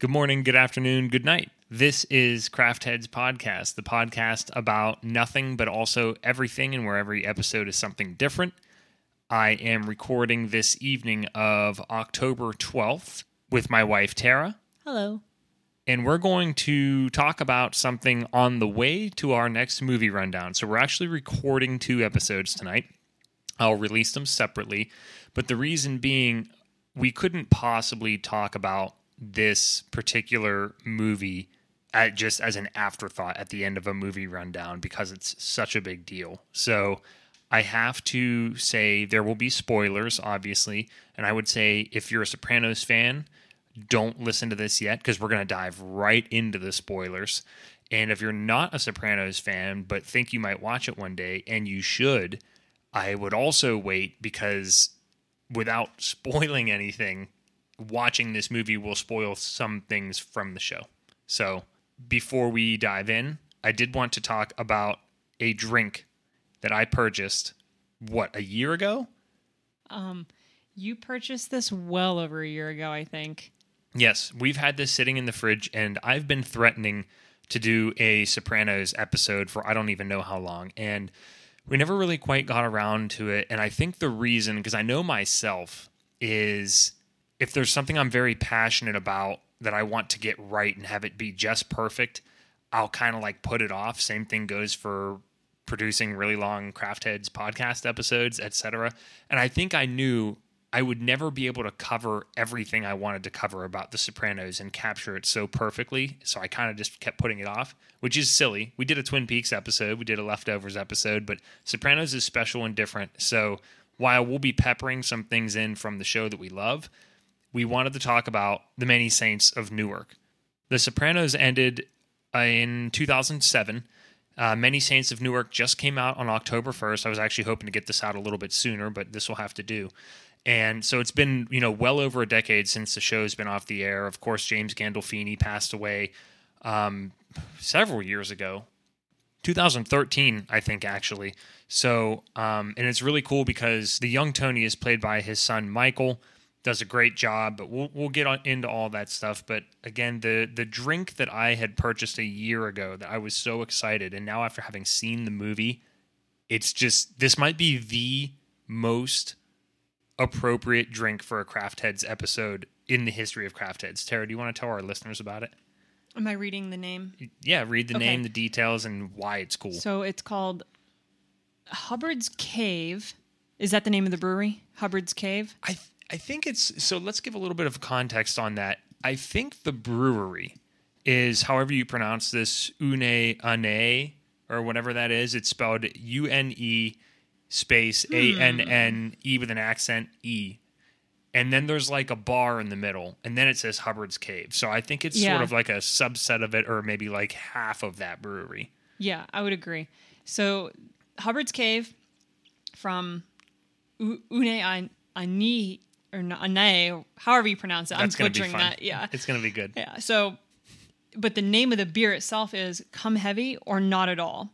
Good morning, good afternoon, good night. This is Craft Heads Podcast, the podcast about nothing but also everything, and where every episode is something different. I am recording this evening of October 12th with my wife, Tara, Hello. and we're going to talk about something on the way to our next movie rundown. So, we're actually recording two episodes tonight. I'll release them separately, but the reason being, we couldn't possibly talk about this particular movie at just as an afterthought at the end of a movie rundown because it's such a big deal. So I have to say there will be spoilers, obviously, and I would say if you're a Sopranos fan, don't listen to this yet because we're going to dive right into the spoilers. And if you're not a Sopranos fan but think you might watch it one day, and you should, I would also wait because without spoiling anything, watching this movie will spoil some things from the show. So before we dive in, I did want to talk about a drink that I purchased, what, a year ago? Um, You purchased this well over a year ago, I think. Yes, we've had this sitting in the fridge, and I've been threatening to do a Sopranos episode for I don't even know how long. And we never really quite got around to it. And I think the reason, because I know myself, is if there's something I'm very passionate about that I want to get right and have it be just perfect, I'll kind of like put it off. Same thing goes for producing really long craft heads podcast episodes, etc. And I think I knew I would never be able to cover everything I wanted to cover about The Sopranos and capture it so perfectly. So I kind of just kept putting it off, which is silly. We did a Twin Peaks episode, we did a Leftovers episode, but Sopranos is special and different. So while we'll be peppering some things in from the show that we love, we wanted to talk about The Many Saints of Newark. The Sopranos ended uh, in 2007. Uh, Many Saints of Newark just came out on October 1st. I was actually hoping to get this out a little bit sooner, but this will have to do. And so it's been, you know, well over a decade since the show's been off the air. Of course, James Gandolfini passed away um, several years ago. 2013, I think, actually. So, um, and it's really cool because the young Tony is played by his son Michael, does a great job. But we'll we'll get on, into all that stuff. But again, the the drink that I had purchased a year ago that I was so excited, and now after having seen the movie, it's just this might be the most appropriate drink for a Craft Heads episode in the history of Craft Heads. Tara, do you want to tell our listeners about it? Am I reading the name? Yeah, read the Okay. name, the details, and why it's cool. So it's called Hubbard's Cave. Is that the name of the brewery? Hubbard's Cave? I I think it's so. Let's give a little bit of context on that. I think the brewery is, however you pronounce this, Une Ane or whatever that is. It's spelled U N E space A N N E hmm. with an accent E. And then there's like a bar in the middle, and then it says Hubbard's Cave. So I think it's sort of like a subset of it, or maybe like half of that brewery. Yeah, I would agree. So Hubbard's Cave from U- Une Ani or Ane, however you pronounce it. That's I'm butchering that. Yeah. it's gonna be good. Yeah. So, but the name of the beer itself is Come Heavy or Not at All.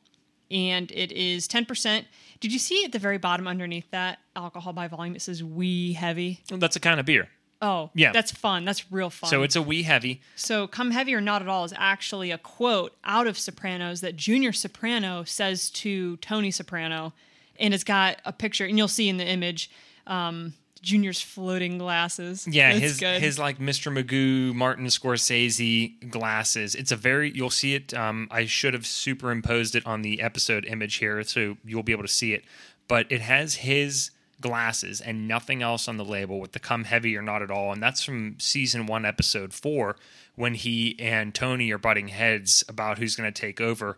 And it is 10%. Did you see at the very bottom underneath that alcohol by volume? It says Wee Heavy. Well, that's a kind of beer. Oh, Yeah. That's fun. That's real fun. So it's a wee heavy. So, Come Heavy or Not at All is actually a quote out of Sopranos that Junior Soprano says to Tony Soprano. And it's got a picture, and you'll see in the image um, Junior's floating glasses. Yeah, his good. his like Mr. Magoo, Martin Scorsese glasses. It's a very you'll see it. Um, I should have superimposed it on the episode image here, so you'll be able to see it. But it has his glasses and nothing else on the label with the come heavy or not at all, and that's from season one, episode four, when he and Tony are butting heads about who's going to take over.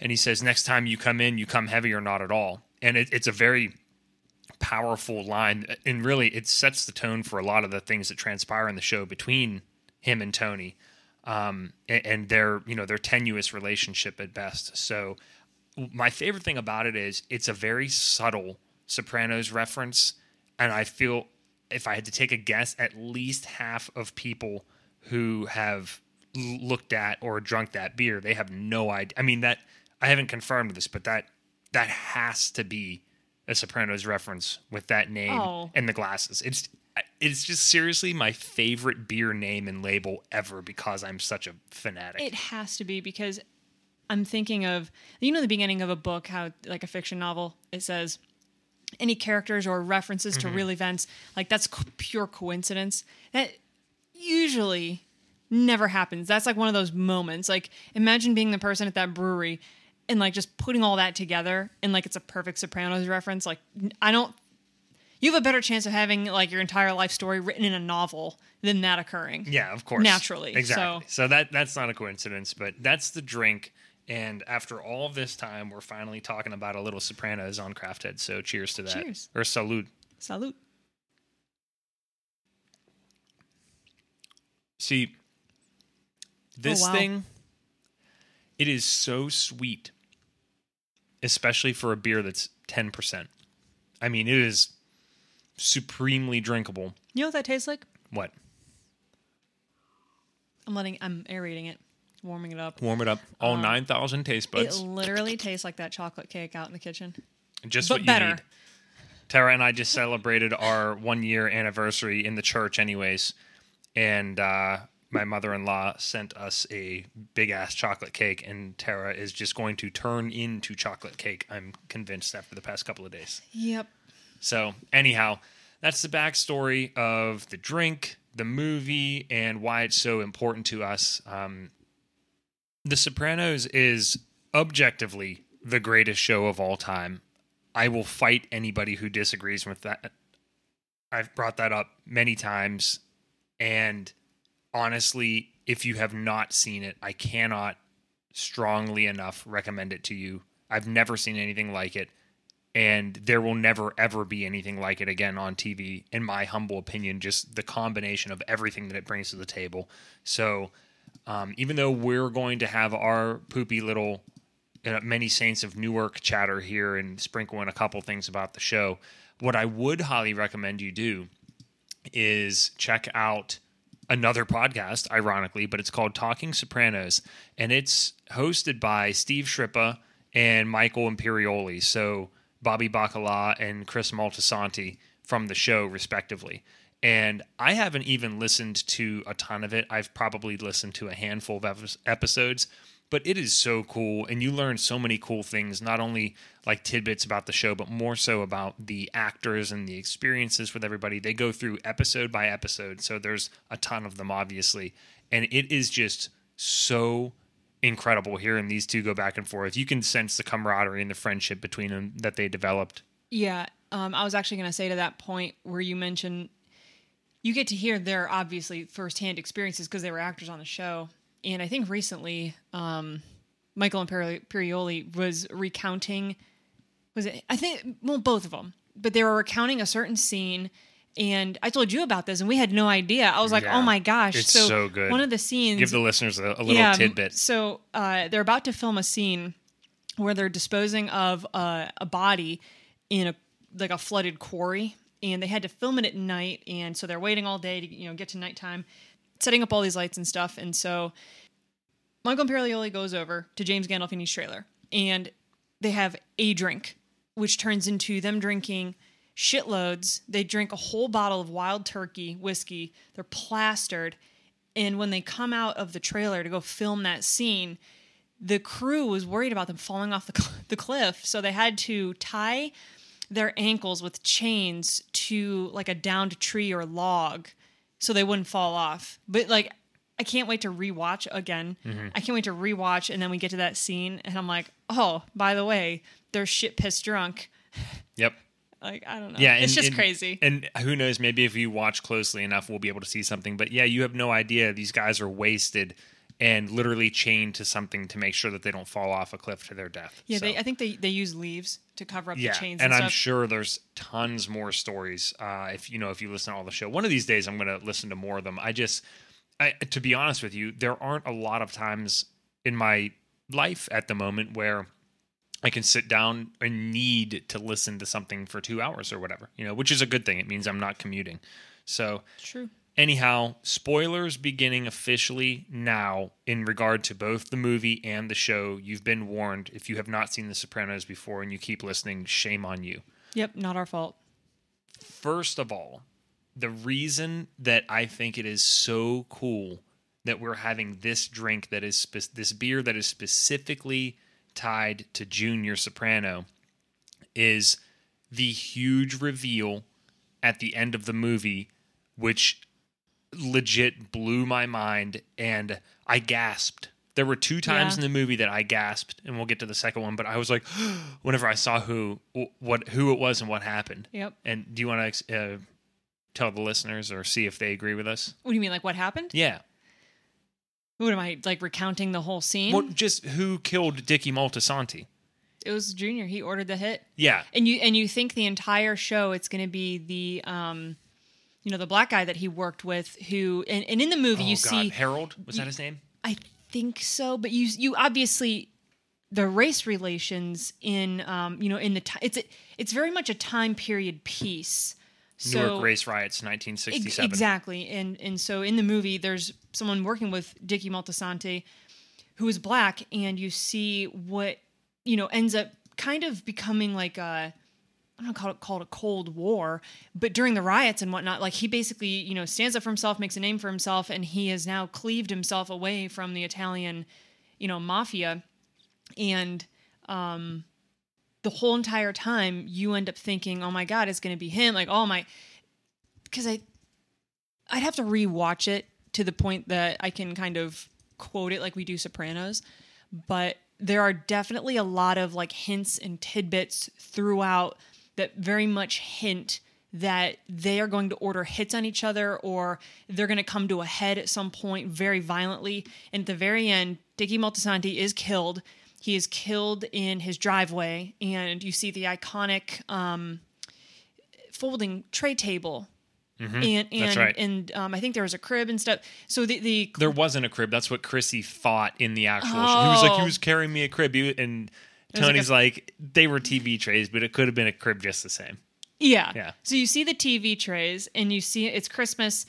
And he says, "Next time you come in, you come heavy or not at all." And it, it's a very powerful line and really it sets the tone for a lot of the things that transpire in the show between him and Tony um, and, and their you know their tenuous relationship at best. So my favorite thing about it is it's a very subtle Sopranos reference and I feel if I had to take a guess at least half of people who have looked at or drunk that beer they have no idea I mean that I haven't confirmed this but that that has to be a Sopranos reference with that name Oh. and the glasses. It's it's just seriously my favorite beer name and label ever because I'm such a fanatic. It has to be because I'm thinking of you know the beginning of a book how like a fiction novel it says any characters or references to mm-hmm. real events like that's co- pure coincidence that usually never happens that's like one of those moments like imagine being the person at that brewery and like just putting all that together and like it's a perfect sopranos reference like i don't you have a better chance of having like your entire life story written in a novel than that occurring Yeah, of course. Naturally, Exactly. so- So, that that's not a coincidence, but that's the drink. And after all this time, we're finally talking about a little Sopranos on Crafthead. So cheers to that. Cheers. Or salute. salute See, oh, this wow. thing, it is so sweet, especially for a beer that's 10%. I mean, it is supremely drinkable. you know what that tastes like What? I'm letting I'm aerating it, warming it up. Warm it up. All 9,000 taste Um, It buds. literally tastes like that chocolate cake out in the kitchen. Just but what you better. need. Tara and I just celebrated our one year anniversary in the church, anyways. And uh, my mother in law sent us a big ass chocolate cake, and Tara is just going to turn into chocolate cake. I'm convinced after the past couple of days. Yep. So, anyhow, that's the backstory of the drink, the movie, and why it's so important to us. Um, the Sopranos is objectively the greatest show of all time. I will fight anybody who disagrees with that. I've brought that up many times. And honestly, if you have not seen it, I cannot strongly enough recommend it to you. I've never seen anything like it. And there will never, ever be anything like it again on TV, in my humble opinion, just the combination of everything that it brings to the table. So, um, even though we're going to have our poopy little uh, many saints of Newark chatter here and sprinkle in a couple things about the show, what I would highly recommend you do is check out another podcast, ironically, but it's called Talking Sopranos, and it's hosted by Steve Schirripa and Michael Imperioli. So Bobby Bacala and Chris Moltisanti from the show, respectively. And I haven't even listened to a ton of it. I've probably listened to a handful of episodes, but it is so cool. And you learn so many cool things, not only like tidbits about the show, but more so about the actors and the experiences with everybody. They go through episode by episode. So there's a ton of them, obviously. And it is just so incredible hearing these two go back and forth. You can sense the camaraderie and the friendship between them that they developed. Yeah. Um, I was actually going to say to that point where you mentioned you get to hear their obviously firsthand experiences because they were actors on the show. And I think recently, um, Michael Imperi- Imperioli was recounting, was it? I think, well, both of them, but they were recounting a certain scene. And I told you about this, and we had no idea. I was like, Yeah. "Oh my gosh!" It's so good. One of the scenes, Give the listeners a, a little m- tidbit. So uh, they're about to film a scene where they're disposing of uh, a body in a like a flooded quarry, and they had to film it at night, and so they're waiting all day to you know get to nighttime, setting up all these lights and stuff, and so Michael Imperioli goes over to James Gandolfini's trailer, and they have a drink, which turns into them drinking shitloads. They drink a whole bottle of wild turkey whiskey. They're plastered. And when they come out of the trailer to go film that scene, the crew was worried about them falling off the, cl- the cliff. So they had to tie their ankles with chains to like a downed tree or log so they wouldn't fall off. But like, I can't wait to rewatch again. Mm-hmm. I can't wait to rewatch. And then we get to that scene, and I'm like, oh, by the way, they're shit pissed drunk. Yep. Like, I don't know. Yeah, it's just and- crazy. And who knows? Maybe if you watch closely enough, we'll be able to see something. But yeah, you have no idea. These guys are wasted and literally chained to something to make sure that they don't fall off a cliff to their death. yeah, So, they, I think they, they use leaves to cover up yeah, the chains and and, I'm sure there's tons more stories. Uh, if you know, if you listen to all the show, one of these days I'm going to listen to more of them. I just, I, to be honest with you, there aren't a lot of times in my life at the moment where I can sit down and need to listen to something for two hours or whatever, you know, which is a good thing. It means I'm not commuting. So, True. Anyhow, spoilers beginning officially now in regard to both the movie and the show. You've been warned. If you have not seen The Sopranos before and you keep listening, shame on you. Yep, not our fault. First of all, the reason that I think it is so cool that we're having this drink that is spe- this beer that is specifically tied to Junior Soprano is the huge reveal at the end of the movie, which legit blew my mind and I gasped. There were two times Yeah. in the movie that I gasped, and we'll get to the second one. But I was like, whenever I saw who, what, who it was, and what happened. Yep. And do you want to uh, tell the listeners or see if they agree with us? What do you mean? Like what happened? Yeah. What am I like recounting the whole scene? Well, just who killed Dicky Moltisanti? It was Junior. He ordered the hit. Yeah. And you and you think the entire show it's going to be the um you know the black guy that he worked with who and, and in the movie oh, you God. see Harold was that his name? I think so, but you you obviously the race relations in um you know in the ti it's a, it's very much a time period piece. So Newark race riots, Ex- 1967. Exactly. And and so in the movie there's someone working with Dicky Moltisanti who is black and you see what you know ends up kind of becoming like a I don't call it called a cold war, but during the riots and whatnot, like he basically, you know, stands up for himself, makes a name for himself, and he has now cleaved himself away from the Italian, you know, mafia. And um the whole entire time you end up thinking, oh my God, it's gonna be him. Like, oh my because I I'd have to rewatch it to the point that I can kind of quote it like we do Sopranos, but there are definitely a lot of like hints and tidbits throughout that very much hint that they are going to order hits on each other or they're going to come to a head at some point very violently. And at the very end, Dicky Moltisanti is killed. He is killed in his driveway, and you see the iconic um, folding tray table. And and Mm-hmm. That's right. and um, I think there was a crib and stuff. So the the There wasn't a crib. That's what Chrissy thought in the actual show. He was like, he Oh. was carrying me a crib. He- and was like Tony's a- like, they were TV trays, but it could have been a crib just the same. Yeah. Yeah. So you see the TV trays and you see it's Christmas.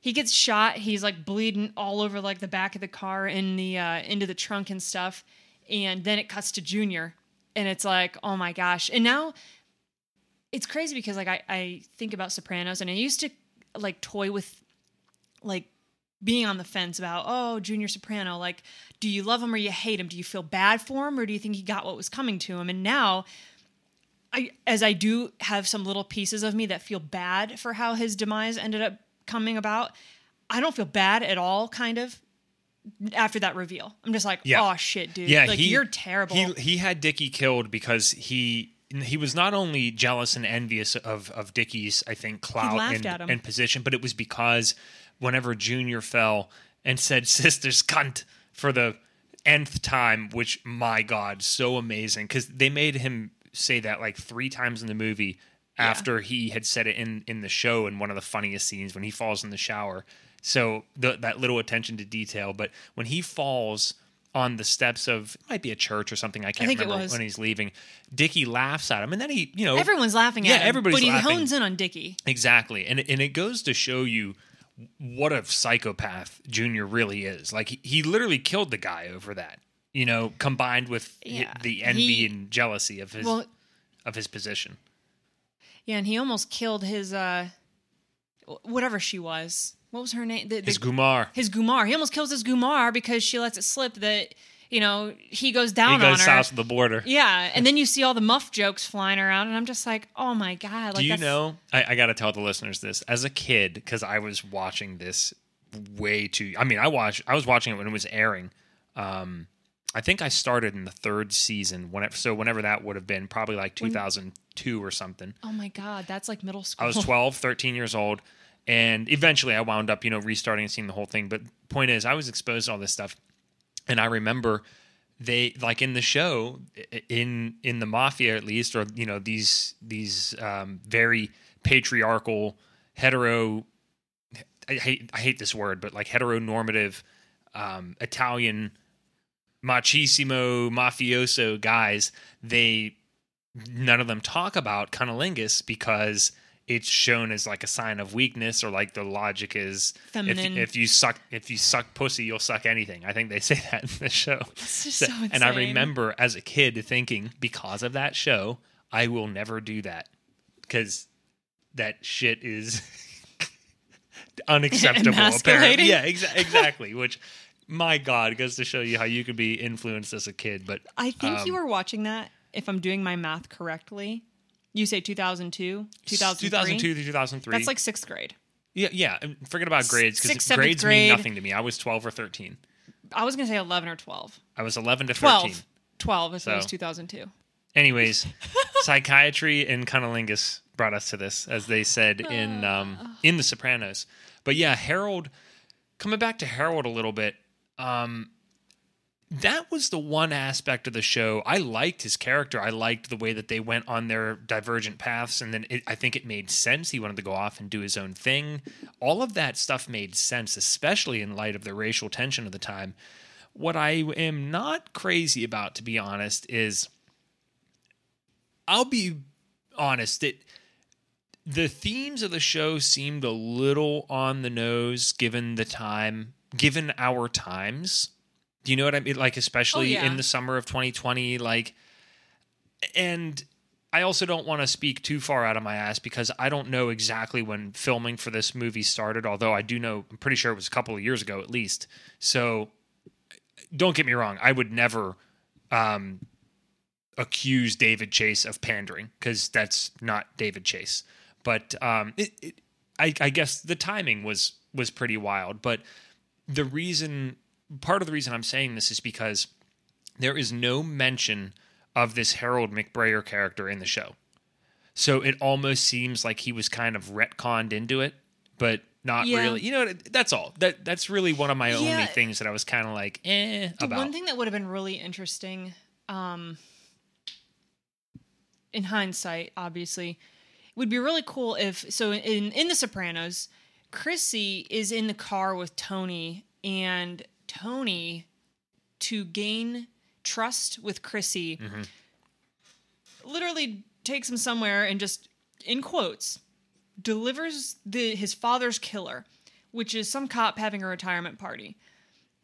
He gets shot. He's like bleeding all over like the back of the car in the uh, into the trunk and stuff. And then it cuts to Junior, and it's like, oh my gosh! And now it's crazy because like I, I think about Sopranos, and I used to like toy with like being on the fence about oh Junior Soprano. Like, do you love him or you hate him? Do you feel bad for him or do you think he got what was coming to him? And now I as I do have some little pieces of me that feel bad for how his demise ended up coming about. I don't feel bad at all, kind of. After that reveal, I'm just like, Yeah. oh shit, dude. Yeah, like he- you're terrible. He he had Dickie killed because he he was not only jealous and envious of of Dickie's I think clout and, and position, but it was because whenever Junior fell and said "sisters cunt" for the nth time, which my god, so amazing because they made him say that like three times in the movie after he had said it in in the show in one of the funniest scenes when he falls in the shower. So the, that little attention to detail, but when he falls on the steps of it might be a church or something, I can't it remember when he's leaving. Dickie laughs at him, and then he, you know, Everyone's laughing Yeah, at him. everybody's but he laughing. hones in on Dickie. Exactly, and and it goes to show you what a psychopath Junior really is. Like he, he literally killed the guy over that. You know, combined with hi- Yeah, the envy he- and jealousy of his Well, of his position. yeah, and he almost killed his uh, whatever she was. What was her name? The, the, His Gumar. his Gumar. He almost kills his Gumar because she lets it slip that you know he goes He down goes on her. south of the border. Yeah, and then you see all the muff jokes flying around, and I'm just like, oh my god! Like, Do you that's- know? I, I got to tell the listeners this. As a kid, because I was watching this way too. I mean, I watched. I was watching it when it was airing. Um, I think I started in the third season. Whenever, so whenever that would have been, probably like 2002 or something. Oh my god, that's like middle school. I was 12, 13 years old. And eventually I wound up, you know, restarting and seeing the whole thing. But point is, I was exposed to all this stuff. And I remember they like in the show in in the mafia at least or you know these these um, very patriarchal hetero I hate I hate this word but like heteronormative um, Italian machismo mafioso guys they none of them talk about cunnilingus because it's shown as like a sign of weakness or like the logic is Feminine. if, if you suck if you suck pussy you'll suck anything i think they say that in the show So- so and i remember as a kid thinking because of that show i will never do that because that shit is unacceptable. Apparently, yeah, exa- exactly. Which, my God, goes to show you how you could be influenced as a kid. But I think um, you were watching that, if I'm doing my math correctly. You say 2002, 2003? 2002 to 2003. That's like sixth grade. yeah, yeah. and Forget about grades because seventh grades grade. mean nothing to me. I was 12 or 13. I was going to say 11 or 12. I was 11 to 13. 12. 12 if it was So. 2002. Anyways, psychiatry and cunnilingus brought us to this, as they said in um, in The Sopranos. But yeah, Harold. Coming back to Harold a little bit, um, that was the one aspect of the show I liked his character. I liked the way that they went on their divergent paths, and then it, I think it made sense. He wanted to go off and do his own thing. All of that stuff made sense, especially in light of the racial tension of the time. What I am not crazy about, to be honest, is I'll be honest that the themes of the show seemed a little on the nose given the time, given our times. Do you know what I mean? Like, especially Oh, yeah. in the summer of 2020, like, and I also don't want to speak too far out of my ass because I don't know exactly when filming for this movie started, although I do know, I'm pretty sure it was a couple of years ago at least. So don't get me wrong, I would never um, accuse David Chase of pandering because that's not David Chase. But um, it, it, I, I guess the timing was was pretty wild. But the reason, part of the reason I'm saying this is because there is no mention of this Harold McBrayer character in the show. So it almost seems like he was kind of retconned into it, but not Yeah. really. You know, that's all. That that's really one of my only things that I was kind of like, eh, The about. one thing that would have been really interesting, um, in hindsight, obviously, would be really cool if so in in The Sopranos, Chrissy is in the car with Tony, and Tony, to gain trust with Chrissy, Mm-hmm. literally takes him somewhere and just in quotes delivers the his father's killer, which is some cop having a retirement party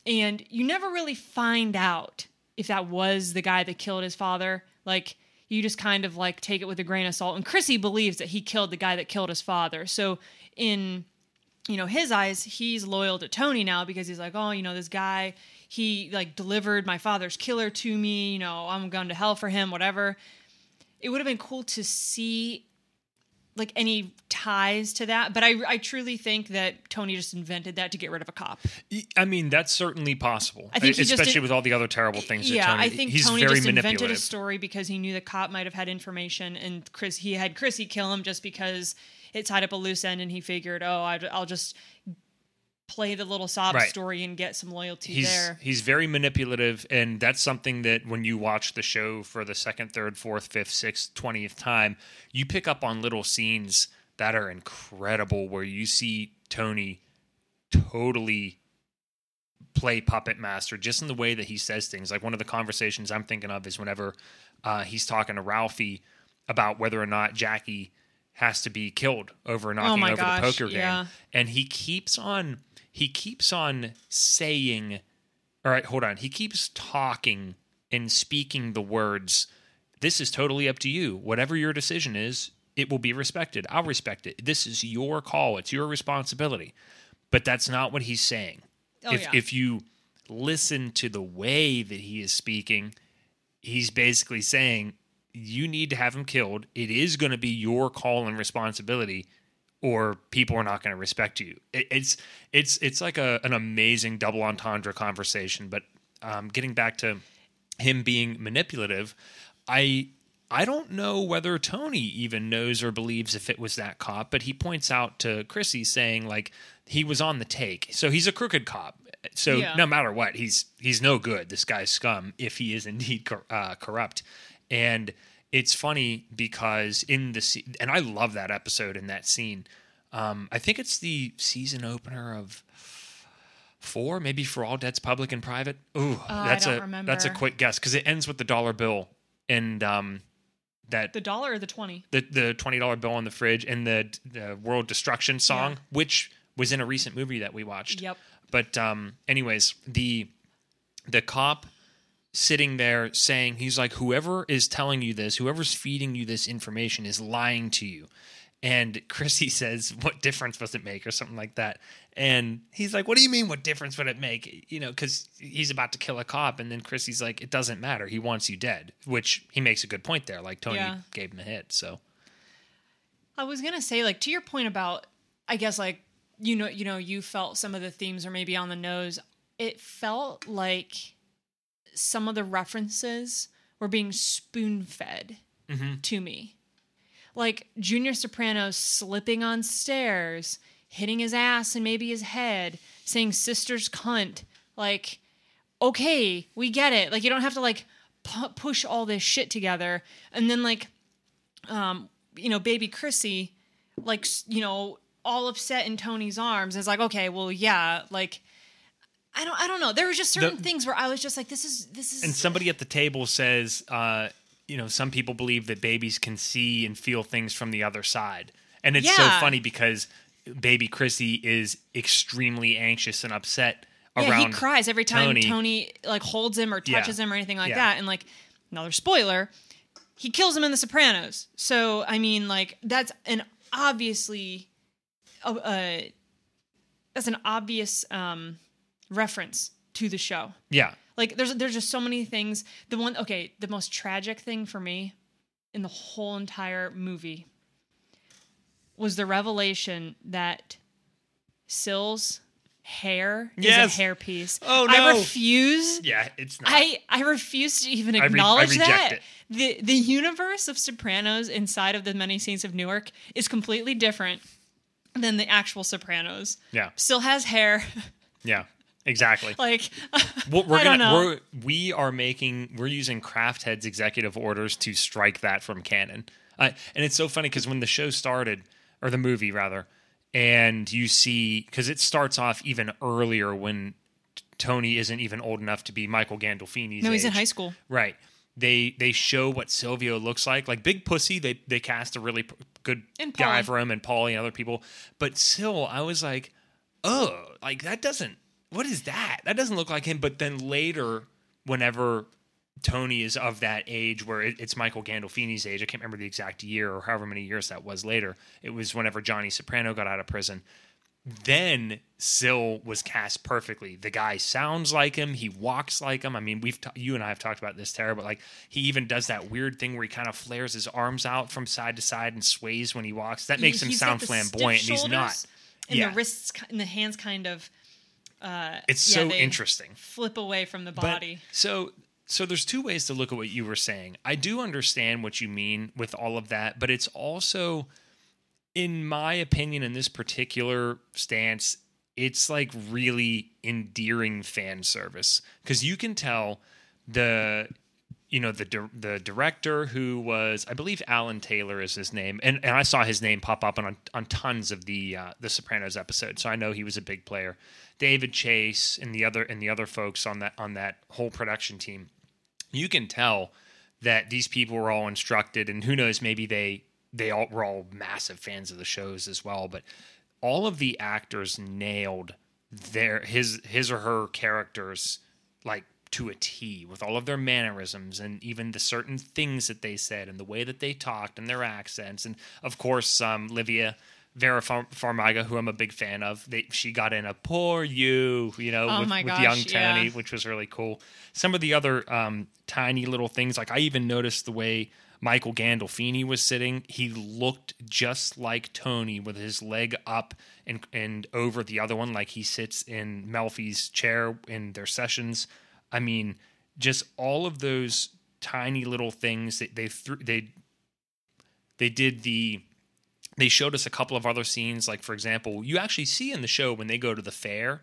and you never really find out if that was the guy that killed his father. Like you just kind of like take it with a grain of salt. And Chrissy believes that he killed the guy that killed his father. So in you know his eyes, he's loyal to Tony now because he's like, oh, you know, this guy he like delivered my father's killer to me. You know, I'm going to hell for him. Whatever. It would have been cool to see like any ties to that, but I I truly think that Tony just invented that to get rid of a cop. I mean, that's certainly possible. I think especially did- with all the other terrible things. that Yeah, Tony, I think he's Tony very just invented a story because he knew the cop might have had information, and Chris he had Chrissy kill him just because it tied up a loose end, and he figured, oh, I'll just play the little sob Right. story and get some loyalty He's there. he's very manipulative, and that's something that when you watch the show for the second, third, fourth, fifth, sixth, twentieth time, you pick up on little scenes that are incredible, where you see Tony totally play puppet master just in the way that he says things. Like one of the conversations I'm thinking of is whenever uh, he's talking to Ralphie about whether or not Jackie has to be killed over oh knocking Oh over gosh, the poker game, yeah. and he keeps on he keeps on saying, "All right, hold on." He keeps talking and speaking the words. This is totally up to you. Whatever your decision is, it will be respected. I'll respect it. This is your call. It's your responsibility. But that's not what he's saying Oh, if yeah. if you listen to the way that he is speaking, he's basically saying you need to have him killed. It is going to be your call and responsibility, or people are not going to respect you. It, it's it's it's like a an amazing double entendre conversation. But um, getting back to him being manipulative, I I don't know whether Tony even knows or believes if it was that cop, but he points out to Chrissy saying like he was on the take. So he's a crooked cop. So Yeah. no matter what, he's he's no good. This guy's scum if he is indeed cor- uh, corrupt. And it's funny because in the se- and I love that episode and that scene. Um, I think it's the season opener of four, maybe for all debts public and private. Ooh, Oh, I that's don't a that's a quick guess because it ends with the dollar bill and um, that the dollar or the 20? the the twenty dollar bill on the fridge and the the world destruction song, Yeah. which was in a recent movie that we watched. Yep. But um, anyways, the the cop sitting there saying he's like whoever is telling you this, whoever's feeding you this information is lying to you. And Chrissy says, "What difference does it make?" or something like that. And he's like, "What do you mean? What difference would it make?" You know, because he's about to kill a cop, and then Chrissy's like, "It doesn't matter. He wants you dead," which he makes a good point there. Like Tony Yeah. gave him a hit, so I was gonna say, like, to your point about, I guess, like, you know, you know, you felt some of the themes are maybe on the nose. It felt like some of the references were being spoon fed to me. Like Junior Soprano slipping on stairs, hitting his ass and maybe his head, saying "sister's cunt." Like, okay, we get it. Like, you don't have to like pu- push all this shit together, and then like um, you know, baby Chrissy, like, you know, all upset in Tony's arms. It's like, okay, well, yeah, like, I don't, I don't know. There were just certain The- things where I was just like, this is, this is, and somebody at the table says, uh, you know, some people believe that babies can see and feel things from the other side. And it's so funny because baby Chrissy is extremely anxious and upset around. yeah, he cries every time Tony. Tony, like holds him or Yeah. touches him or anything like Yeah. that. And like, another spoiler, he kills him in The Sopranos. So I mean, like, that's an obviously, uh, uh that's an obvious um reference to the show. Yeah. Like there's there's just so many things. The one okay, the most tragic thing for me in the whole entire movie was the revelation that Sil's hair Yes. is a hairpiece. Oh, no! I refuse. Yeah, it's not. I, I refuse to even I re- I acknowledge that. it. The the universe of Sopranos inside of the Many Saints of Newark is completely different than the actual Sopranos. yeah. Still has hair. Yeah. Exactly. like Well, we're I don't gonna know. we're we are making we're using Craft Head's executive orders to strike that from canon. Uh, and it's so funny because when the show started, or the movie rather, and you see because it starts off even earlier when Tony isn't even old enough to be Michael Gandolfini's. No, he's in age. high school. Right. They they show what Silvio looks like. Like Big Pussy, they they cast a really p- good And guy for him, and Paulie and other people. But still, I was like, oh, like that doesn't. What is that? That doesn't look like him. But then later, whenever Tony is of that age where it, it's Michael Gandolfini's age, I can't remember the exact year or however many years that was later. It was whenever Johnny Soprano got out of prison then Sil was cast perfectly. The guy sounds like him. He walks like him. I mean, we've ta- you and I have talked about this, Tara, but like he even does that weird thing where he kind of flares his arms out from side to side and sways when he walks. That makes him sound flamboyant, and he's not. And Yeah. the wrists and the hands kind of Uh, it's yeah, so interesting. flip away from the But- body. so so there's two ways to look at what you were saying. I do understand what you mean with all of that, but it's also in my opinion in this particular stance, it's like really endearing fan service cuz you can tell the you know the di- the director who was I believe Alan Taylor is his name and, and I saw his name pop up on on tons of the uh, the Sopranos episodes so I know he was a big player. David Chase and the other and the other folks on that on that whole production team you can tell that these people were all instructed and who knows maybe they they all were all massive fans of the shows as well but all of the actors nailed their his his or her characters like to a T with all of their mannerisms and even the certain things that they said and the way that they talked and their accents and of course um Livia Vera Far- Farmiga who I'm a big fan of they she got in a poor you you know Oh with, with gosh, young Tony yeah. which was really cool some of the other um tiny little things like I even noticed the way Michael Gandolfini was sitting, he looked just like Tony with his leg up and and over the other one, like he sits in Melfi's chair in their sessions. I mean, just all of those tiny little things that they threw they they did the they showed us a couple of other scenes. Like for example you actually see in the show when they go to the fair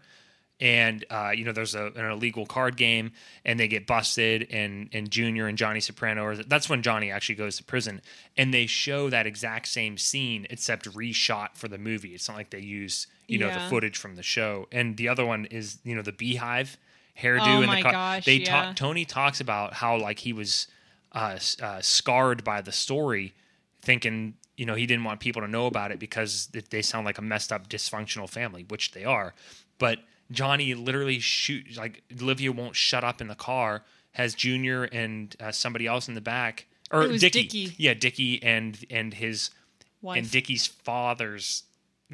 and uh, you know there's a, an illegal card game and they get busted and and junior and johnny soprano or that's when johnny actually goes to prison. And they show that exact same scene except reshot for the movie. It's not like they use you know the footage from the show. And the other one is you know the beehive hairdo Oh and the car gosh, they yeah. talk tony talks about how like he was uh, uh, scarred by the story thinking you know he didn't want people to know about it because they sound like a messed up dysfunctional family which they are but johnny literally shoot like olivia won't shut up in the car has junior and uh, somebody else in the back or was Dickie. Yeah Dickie and and his Wife. and Dickie's father's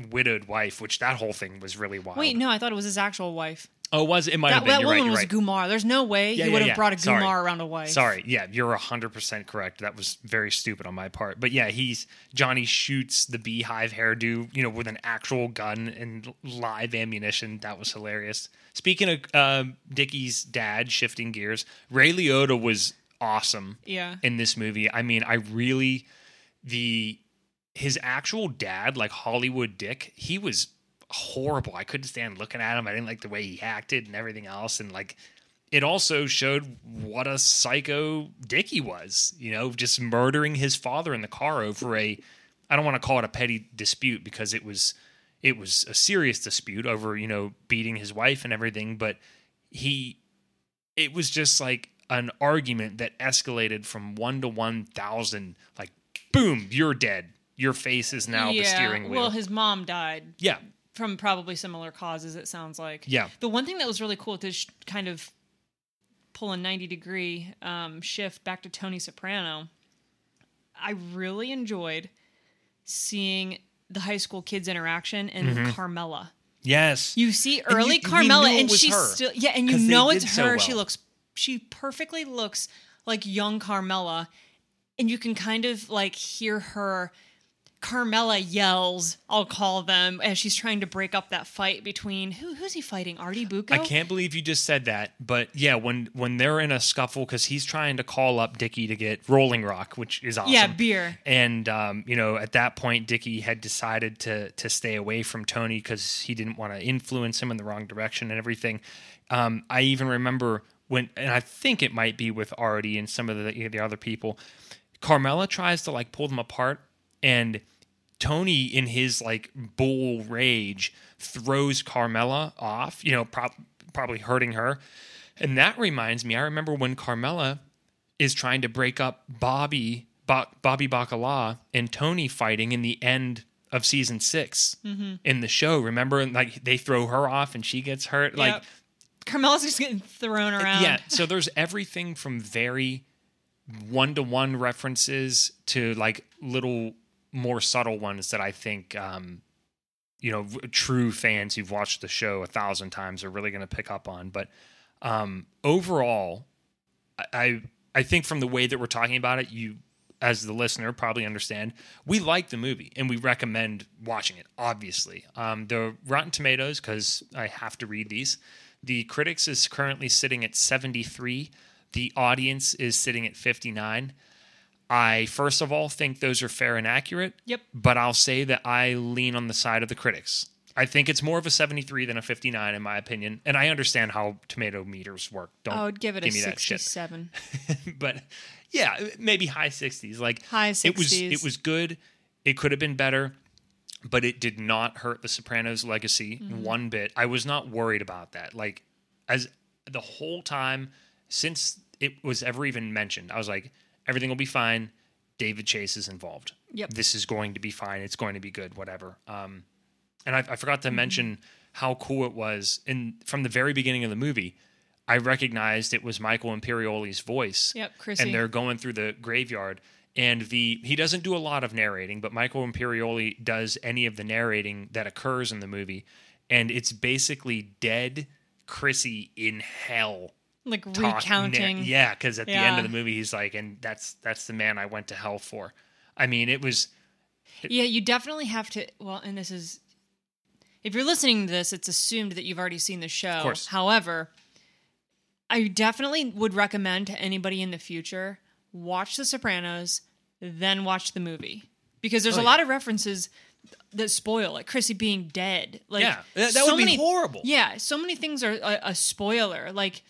widowed wife, which that whole thing was really wild. Wait, no, I thought it was his actual wife. Oh, was it? Might That, have been. that woman right. Was right. Gumar. There's no way Yeah, he yeah, would have yeah. brought a Sorry. Gumar around a wife. Sorry, yeah, you're hundred percent correct. That was very stupid on my part. But yeah, he's Johnny shoots the beehive hairdo, you know, with an actual gun and live ammunition. That was hilarious. Speaking of uh, Dickie's dad, shifting gears, Ray Liotta was awesome Yeah. in this movie. I mean, I really the his actual dad, like Hollywood Dick, he was horrible. I couldn't stand looking at him. I didn't like the way he acted and everything else. And like it also showed what a psycho Dick he was, you know, just murdering his father in the car over a I don't want to call it a petty dispute because it was it was a serious dispute over, you know, beating his wife and everything, but he it was just like an argument that escalated from one to one thousand. Like, boom, you're dead. Your face is now the steering wheel. Well, his mom died yeah, from probably similar causes. It sounds like. yeah, The one thing that was really cool to sh- kind of pull a 90 degree um, shift back to Tony Soprano, I really enjoyed seeing the high school kids' interaction and Carmela. yes. You see Mm-hmm. And early you- Carmela, and she's her, still yeah, and you know it's so her. She looks, she perfectly looks like young Carmela, and you can kind of like hear her. Carmela yells, I'll call them, as she's trying to break up that fight between who who's he fighting? Artie Bucco? I can't believe you just said that, but yeah, when when they're in a scuffle because he's trying to call up Dickie to get Rolling Rock, which is awesome. Yeah, beer. And um, you know, at that point, Dickie had decided to to stay away from Tony because he didn't want to influence him in the wrong direction and everything. Um, I even remember when, and I think it might be with Artie and some of the the other people. Carmela tries to like pull them apart, and Tony, in his like bull rage, throws Carmela off. You know, prob- probably hurting her. And that reminds me, I remember when Carmela is trying to break up Bobby, Bo- Bobby Bacala, and Tony fighting in the end of season 6 Mm-hmm. in the show. Remember, and like they throw her off and she gets hurt. Like, Yep. Carmela's just getting thrown around. yeah. So there's everything from very one to one references to like little more subtle ones that I think, um, you know, true fans who've watched the show a thousand times are really going to pick up on. But um, overall, I- I I think from the way that we're talking about it, you as the listener probably understand we like the movie and we recommend watching it. Obviously, um, the Rotten Tomatoes because I have to read these. The critics is currently sitting at seventy three. The audience is sitting at fifty nine. I first of all think those are fair and accurate. Yep. But I'll say that I lean on the side of the critics. I think it's more of a 73 than a 59 in my opinion. And I understand how tomato meters work. Don't I would give it a me 67. but yeah, maybe high 60s. Like High It was 60s. it was good. It could have been better, but it did not hurt the Sopranos legacy Mm-hmm. one bit. I was not worried about that. Like as the whole time since it was ever even mentioned, I was like everything will be fine. David Chase is involved. Yep. This is going to be fine. It's going to be good, whatever. Um and I, I forgot Mm-hmm. to mention how cool it was in from the very beginning of the movie. I recognized it was Michael Imperioli's voice. Yep, Chrissy. And they're going through the graveyard, and the he doesn't do a lot of narrating, but Michael Imperioli does any of the narrating that occurs in the movie, and it's basically dead Chrissy in hell. Like talk- na- recounting. yeah, because at the end of the movie, he's like, and that's that's the man I went to hell for. I mean, it was Yeah, you definitely have to. Well, and this is. If you're listening to this, it's assumed that you've already seen the show. course. However, I definitely would recommend to anybody in the future watch The Sopranos, then watch the movie. Because there's Oh, a yeah. lot of references that spoil, like Chrissy being dead. Like, Yeah, that- that would be horrible. Yeah, so many things are a, a spoiler. Like,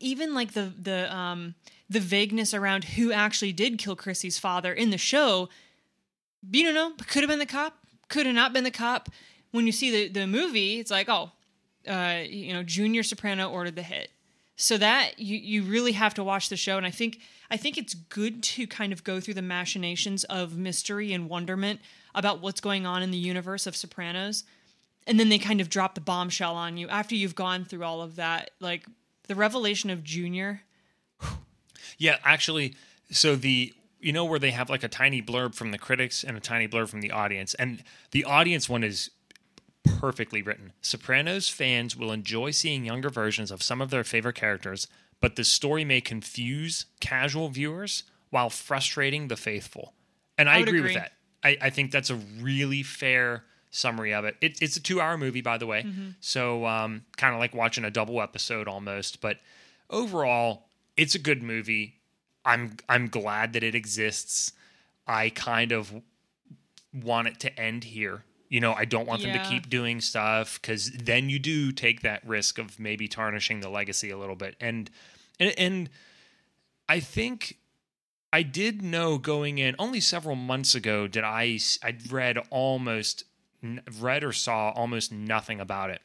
even like the the um the vagueness around who actually did kill Chrissy's father in the show, you don't know. Could have been the cop. Could have not been the cop. When you see the the movie, it's like, oh, uh, you know, Junior Soprano ordered the hit. So that you you really have to watch the show, and I think I think it's good to kind of go through the machinations of mystery and wonderment about what's going on in the universe of Sopranos, and then they kind of drop the bombshell on you after you've gone through all of that, like the revelation of Junior. Yeah, actually, so the you know where they have like a tiny blurb from the critics and a tiny blurb from the audience, and the audience one is perfectly written. Sopranos fans will enjoy seeing younger versions of some of their favorite characters, but the story may confuse casual viewers while frustrating the faithful. And I, I agree, agree. with that. I, I think that's a really fair summary of it. it it's a two hour movie, by the way. So, um, kind of like watching a double episode almost. But overall, it's a good movie. I'm I'm glad that it exists. I kind of want it to end here. You know, I don't want them to keep doing stuff because then you do take that risk of maybe tarnishing the legacy a little bit. And and and I think I did know going in only several months ago did I I'd read almost read or saw almost nothing about it.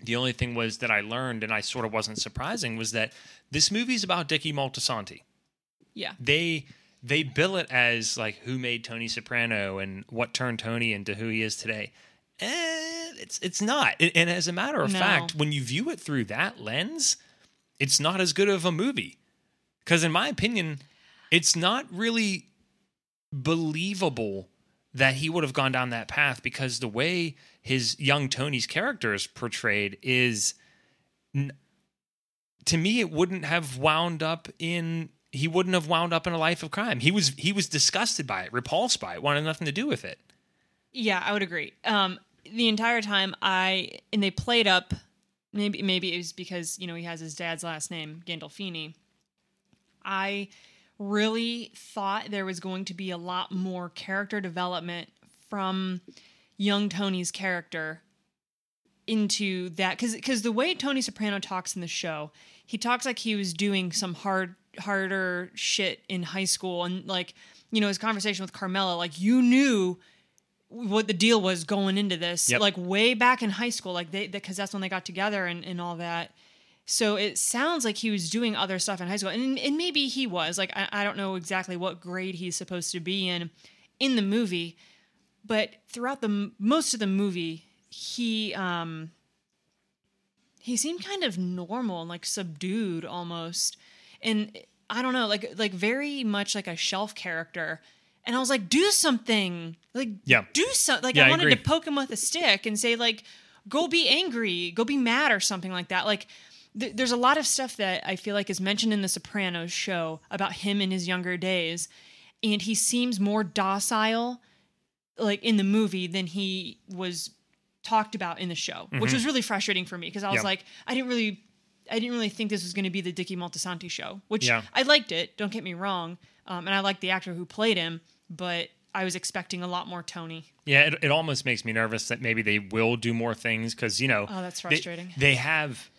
The only thing was that I learned and I sort of wasn't surprising was that this movie's about Dickie Moltisanti Yeah. they they bill it as like who made Tony Soprano and what turned Tony into who he is today. And it's it's not. And- as a matter of No. fact, when you view it through that lens, it's not as good of a movie. Because in my opinion, it's not really believable that he would have gone down that path because the way his young Tony's character is portrayed is to me it wouldn't have wound up in he wouldn't have wound up in a life of crime. He was he was disgusted by it, repulsed by it, wanted nothing to do with it. Yeah, I would agree. Um, the entire time I and they played up. Maybe maybe it was because you know he has his dad's last name Gandolfini. I really thought there was going to be a lot more character development from young Tony's character into that because because the way Tony Soprano talks in the show, he talks like he was doing some hard harder shit in high school and like you know his conversation with Carmela, like you knew what the deal was going into this, Yep. like way back in high school, like they because that's when they got together and and all that. So it sounds like he was doing other stuff in high school, and and maybe he was. Like I, I don't know exactly what grade he's supposed to be in in the movie, but throughout the most of the movie, he um he seemed kind of normal and like subdued almost, and I don't know, like like very much like a shelf character. And I was like, do something, like Yeah. do something. Like Yeah, I I wanted agree. to poke him with a stick and say like, go be angry, go be mad or something like that. Like th- there's a lot of stuff that I feel like is mentioned in the Sopranos show about him in his younger days, and he seems more docile, like in the movie, than he was talked about in the show, which was really frustrating for me because I was Mm-hmm. Like, I didn't really. I didn't really think this was going to be the Dickie Moltisanti show, which Yeah. I liked it. Don't get me wrong, um, and I liked the actor who played him, but I was expecting a lot more Tony. Yeah, it, it almost makes me nervous that maybe they will do more things because you know Oh, that's they- frustrating. They, have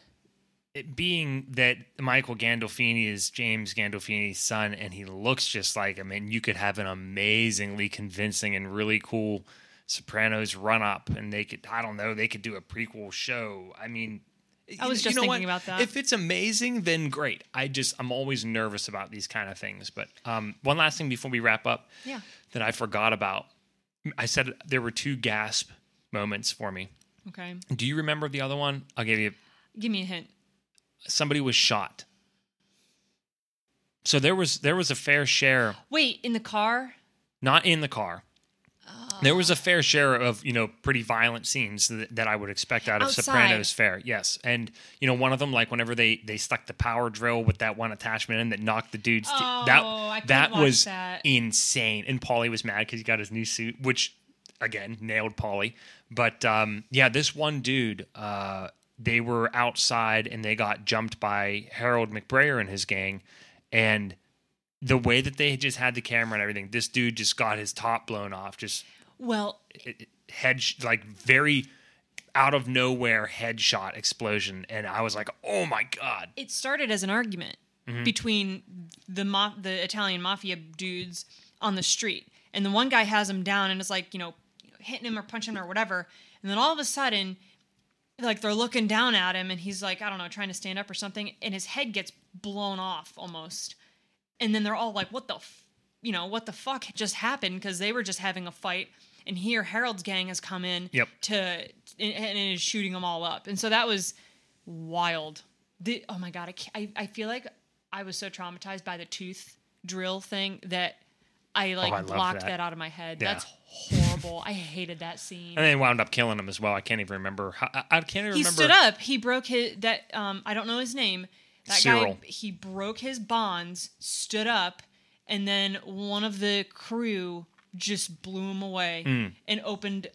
it being that Michael Gandolfini is James Gandolfini's son, and he looks just like him, and you could have an amazingly convincing and really cool Sopranos run up, and they could I don't know they could do a prequel show. I mean. I was you just know thinking what? about that. If it's amazing, then great. I just I'm always nervous about these kind of things. But um, one last thing before we wrap up, Yeah. that I forgot about. I said there were two gasp moments for me. Okay. Do you remember the other one? I'll give you. Give me a hint. Somebody was shot. So there was there was a fair share, Wait, in the car? not in the car. There was a fair share of you know pretty violent scenes that, that I would expect out of Outside. Sopranos Fair, Yes, and you know one of them like whenever they they stuck the power drill with that one attachment in that knocked the dude's te- Oh, that that was that. insane. And Paulie was mad because he got his new suit, which again nailed Paulie. But um, yeah, this one dude, uh, they were outside and they got jumped by Harold McBrayer and his gang, and the way that they just had the camera and everything, this dude just got his top blown off, just Well, head like very out of nowhere headshot explosion, and I was like, oh my god, it started as an argument Mm-hmm. between the ma- the Italian mafia dudes on the street, and the one guy has him down and is like, you know, hitting him or punching him or whatever, and then all of a sudden, like they're looking down at him, and he's like, I don't know, trying to stand up or something, and his head gets blown off almost, and then they're all like, what the, f-? you know, what the fuck just happened? Because they were just having a fight. And here, Harold's gang has come in Yep. to and, and is shooting them all up, and so that was wild. The, oh my god, I, I I feel like I was so traumatized by the tooth drill thing that I like Oh, I blocked that. that. out of my head. Yeah. That's horrible. I hated that scene. And they wound up killing him as well. I can't even remember. How, I, I can't even he remember. stood up. He broke his that um I don't know his name. That Cyril. guy he broke his bonds, stood up, and then one of the crew just blew him away Hmm. and opened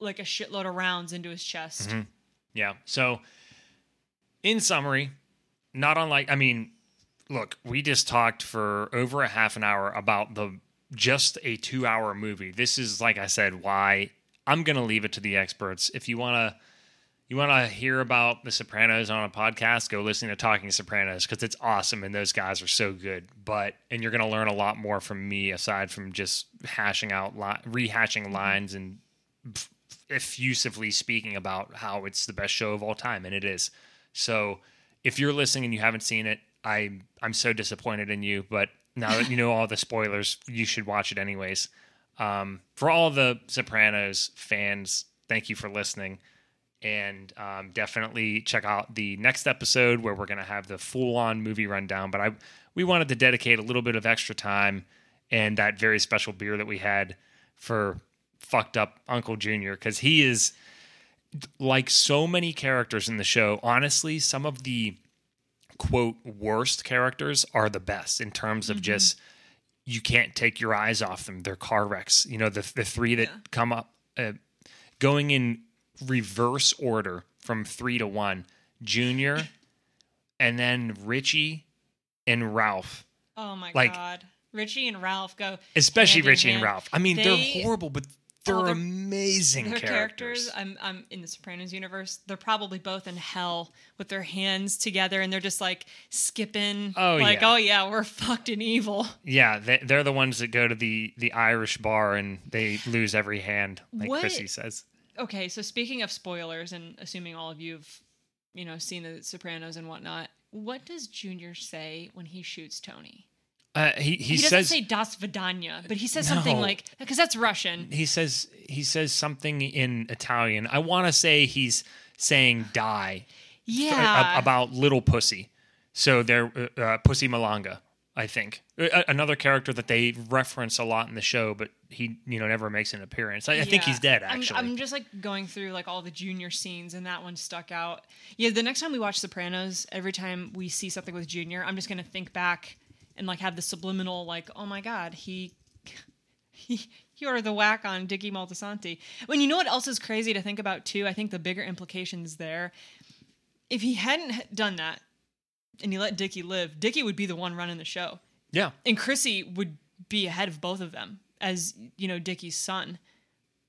like a shitload of rounds into his chest. Mm-hmm. Yeah. So, in summary, not unlike, I mean, look, we just talked for over a half an hour about the just a two hour movie. This is, like I said, why I'm going to leave it to the experts. If you want to. You want to hear about The Sopranos on a podcast? Go listen to Talking Sopranos because it's awesome and those guys are so good. But and you're going to learn a lot more from me aside from just hashing out, li- rehashing mm-hmm. lines and effusively speaking about how it's the best show of all time, and it is. So, if you're listening and you haven't seen it, I I'm so disappointed in you. But now that you know all the spoilers, you should watch it anyways. Um, for all the Sopranos fans, thank you for listening, and um, definitely check out the next episode where we're gonna have the full on movie rundown. But I we wanted to dedicate a little bit of extra time and that very special beer that we had for fucked up Uncle Junior because he is like so many characters in the show. Honestly, some of the quote worst characters are the best in terms of just you can't take your eyes off them. They're car wrecks. You know the the three that Yeah. come up uh, going in reverse order from three to one. Junior, and then Richie and Ralph. Oh my Like- god. Richie and Ralph go especially Richie and. Ralph. I mean, They- they're horrible, but they're, Oh, they're- amazing their characters. characters. I'm I'm in the Sopranos universe. They're probably both in hell with their hands together, and they're just like skipping. Oh, like yeah. oh yeah, we're fucked and evil. Yeah, they, they're the ones that go to the the Irish bar and they lose every hand, like What- Chrissy says. Okay, so speaking of spoilers, and assuming all of you've you know seen the Sopranos and whatnot, what does Junior say when he shoots Tony? Uh, he he, He, doesn't says say Das Vidanya, but he says something like because that's Russian. he says he says something in Italian. I want to say he's saying die Yeah, a- about little pussy. So they're uh, uh, Pussy Malanga, I think. Uh, another character that they reference a lot in the show, but he you know never makes an appearance. I, I think he's dead I'm- actually. I'm, just like going through like all the junior scenes, and that one stuck out. Yeah, the next time we watch Sopranos, every time we see something with Junior, I'm just gonna think back and like have the subliminal like, oh my god, he he ordered the whack on Dicky Moltisanti. When you know what else is crazy to think about too, I think the bigger implications there. If he hadn't done that and he let Dicky live, Dicky would be the one running the show yeah, and Chrissy would be ahead of both of them as you know Dicky's son.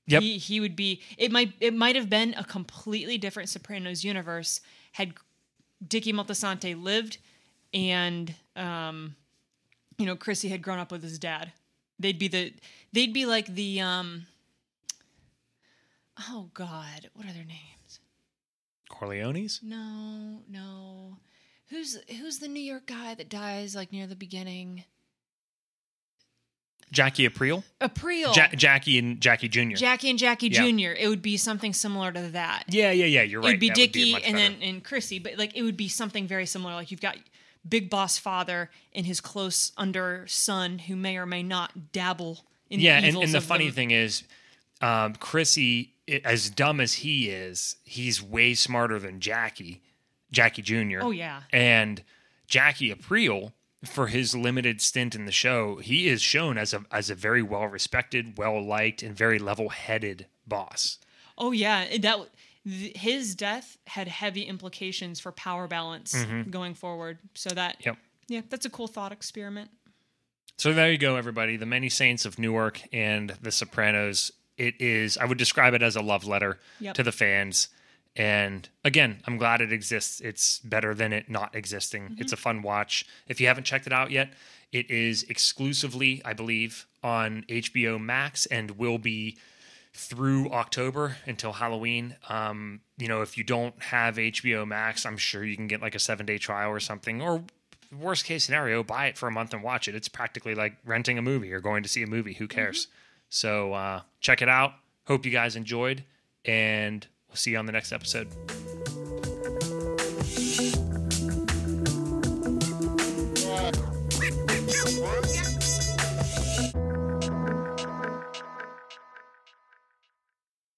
Yep. He he would be. It might it might have been a completely different Sopranos universe had Dicky Moltisanti lived, and um, you know Chrissy had grown up with his dad. They'd be the they'd be like the um. Oh God, what are their names? Corleones. No, no. Who's who's the New York guy that dies like near the beginning? Jackie Aprile. April. Ja- Jackie and Jackie Jr. Jackie and Jackie Yeah. Jr. It would be something similar to that. yeah, yeah, yeah. You're right. it would be Dickie and better. then and Chrissy, but like it would be something very similar. Like you've got Big Boss father and his close under son who may or may not dabble in yeah, the and, and the funny them. thing is, um, Chrissy, as dumb as he is, he's way smarter than Jackie, Jackie Jr. Oh yeah. and Jackie Aprile for his limited stint in the show, he is shown as a as a very well respected, well liked, and very level headed boss. Oh yeah, that th- his death had heavy implications for power balance going forward. So that Mm-hmm. Yep. yeah, that's a cool thought experiment. So there you go, everybody. The Many Saints of Newark and The Sopranos. It is, I would describe it as a love letter Yep. to the fans. And again, I'm glad it exists. It's better than it not existing. Mm-hmm. It's a fun watch. If you haven't checked it out yet, it is exclusively, I believe, on HBO Max and will be through October until Halloween. Um, you know, if you don't have HBO Max, I'm sure you can get like a seven day trial or something. Or worst case scenario, buy it for a month and watch it. It's practically like renting a movie or going to see a movie. Who cares? So uh, check it out. Hope you guys enjoyed, and we'll see you on the next episode.